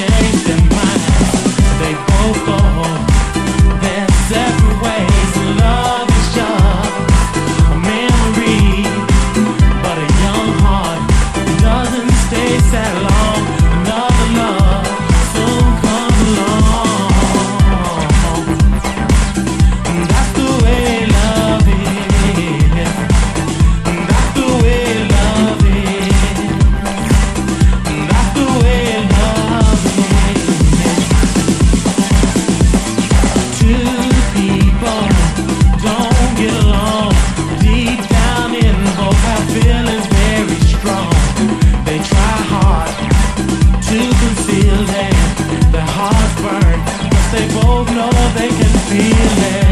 change their minds. They both go home their separate ways. Love is just a memory, but a young heart doesn't stay that long. know they can feel it.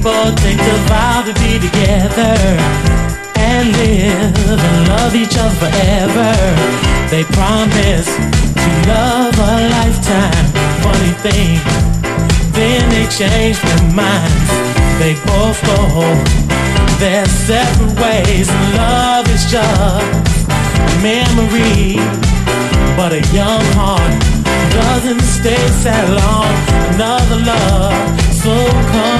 People take the vow to be together and live and love each other forever. They promise to love a lifetime. Funny thing, then they change their minds. They both go their separate ways. Love is just a memory, but a young heart doesn't stay sad long. Another love so comes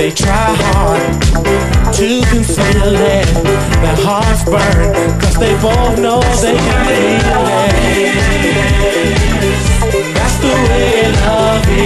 They try hard to conceal it. Their hearts burn, cause they both know they can feel it. That's the way love is.